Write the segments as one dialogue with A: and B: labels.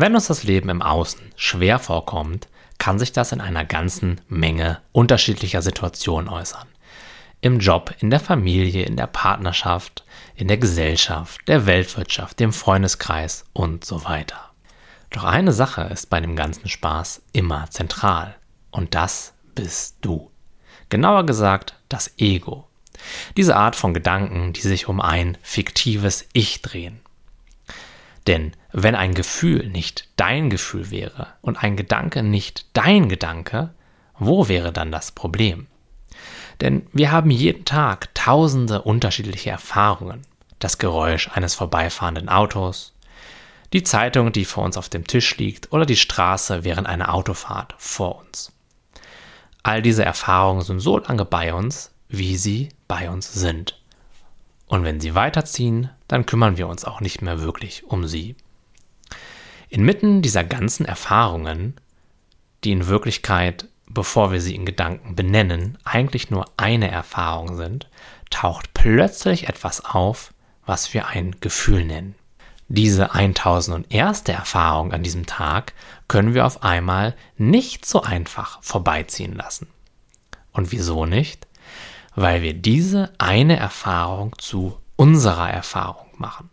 A: Wenn uns das Leben im Außen schwer vorkommt, kann sich das in einer ganzen Menge unterschiedlicher Situationen äußern. Im Job, in der Familie, in der Partnerschaft, in der Gesellschaft, der Weltwirtschaft, dem Freundeskreis und so weiter. Doch eine Sache ist bei dem ganzen Spaß immer zentral und das bist du. Genauer gesagt das Ego. Diese Art von Gedanken, die sich um ein fiktives Ich drehen. Denn wenn ein Gefühl nicht dein Gefühl wäre und ein Gedanke nicht dein Gedanke, wo wäre dann das Problem? Denn wir haben jeden Tag tausende unterschiedliche Erfahrungen. Das Geräusch eines vorbeifahrenden Autos, die Zeitung, die vor uns auf dem Tisch liegt oder die Straße während einer Autofahrt vor uns. All diese Erfahrungen sind so lange bei uns, wie sie bei uns sind. Und wenn sie weiterziehen, dann kümmern wir uns auch nicht mehr wirklich um sie. Inmitten dieser ganzen Erfahrungen, die in Wirklichkeit, bevor wir sie in Gedanken benennen, eigentlich nur eine Erfahrung sind, taucht plötzlich etwas auf, was wir ein Gefühl nennen. Diese 1001. Erfahrung an diesem Tag können wir auf einmal nicht so einfach vorbeiziehen lassen. Und wieso nicht? Weil wir diese eine Erfahrung zu unserer Erfahrung machen.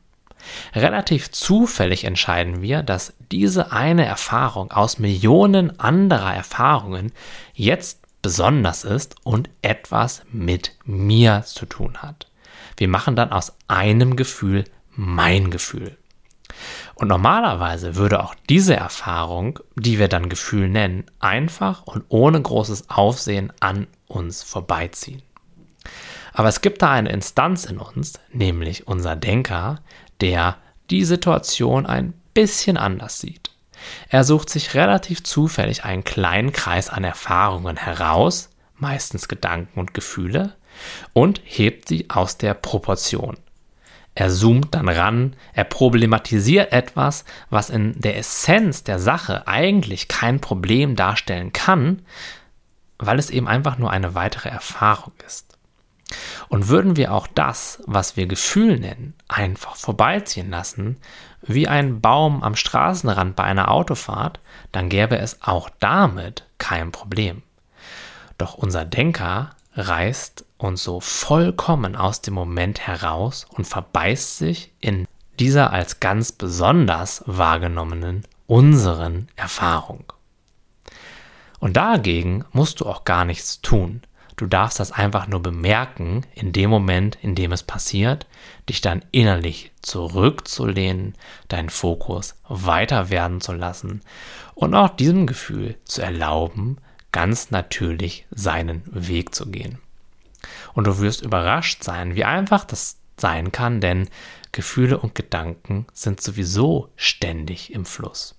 A: Relativ zufällig entscheiden wir, dass diese eine Erfahrung aus Millionen anderer Erfahrungen jetzt besonders ist und etwas mit mir zu tun hat. Wir machen dann aus einem Gefühl mein Gefühl. Und normalerweise würde auch diese Erfahrung, die wir dann Gefühl nennen, einfach und ohne großes Aufsehen an uns vorbeiziehen. Aber es gibt da eine Instanz in uns, nämlich unser Denker, der die Situation ein bisschen anders sieht. Er sucht sich relativ zufällig einen kleinen Kreis an Erfahrungen heraus, meistens Gedanken und Gefühle, und hebt sie aus der Proportion. Er zoomt dann ran, er problematisiert etwas, was in der Essenz der Sache eigentlich kein Problem darstellen kann, weil es eben einfach nur eine weitere Erfahrung ist. Und würden wir auch das, was wir Gefühl nennen, einfach vorbeiziehen lassen, wie ein Baum am Straßenrand bei einer Autofahrt, dann gäbe es auch damit kein Problem. Doch unser Denker reißt uns so vollkommen aus dem Moment heraus und verbeißt sich in dieser als ganz besonders wahrgenommenen unseren Erfahrung. Und dagegen musst du auch gar nichts tun. Du darfst das einfach nur bemerken in dem Moment, in dem es passiert, dich dann innerlich zurückzulehnen, deinen Fokus weiter werden zu lassen und auch diesem Gefühl zu erlauben, ganz natürlich seinen Weg zu gehen. Und du wirst überrascht sein, wie einfach das sein kann, denn Gefühle und Gedanken sind sowieso ständig im Fluss.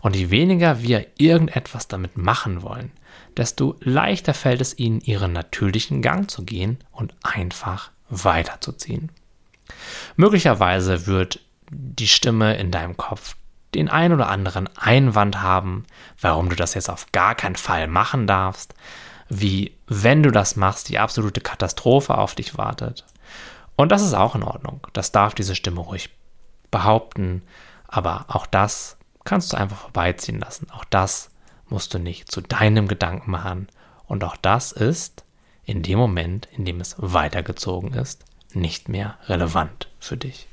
A: Und je weniger wir irgendetwas damit machen wollen, desto leichter fällt es ihnen, ihren natürlichen Gang zu gehen und einfach weiterzuziehen. Möglicherweise wird die Stimme in deinem Kopf den ein oder anderen Einwand haben, warum du das jetzt auf gar keinen Fall machen darfst, wie wenn du das machst, die absolute Katastrophe auf dich wartet. Und das ist auch in Ordnung. Das darf diese Stimme ruhig behaupten, aber auch das kannst du einfach vorbeiziehen lassen. Auch das musst du nicht zu deinem Gedanken machen. Und auch das ist in dem Moment, in dem es weitergezogen ist, nicht mehr relevant für dich.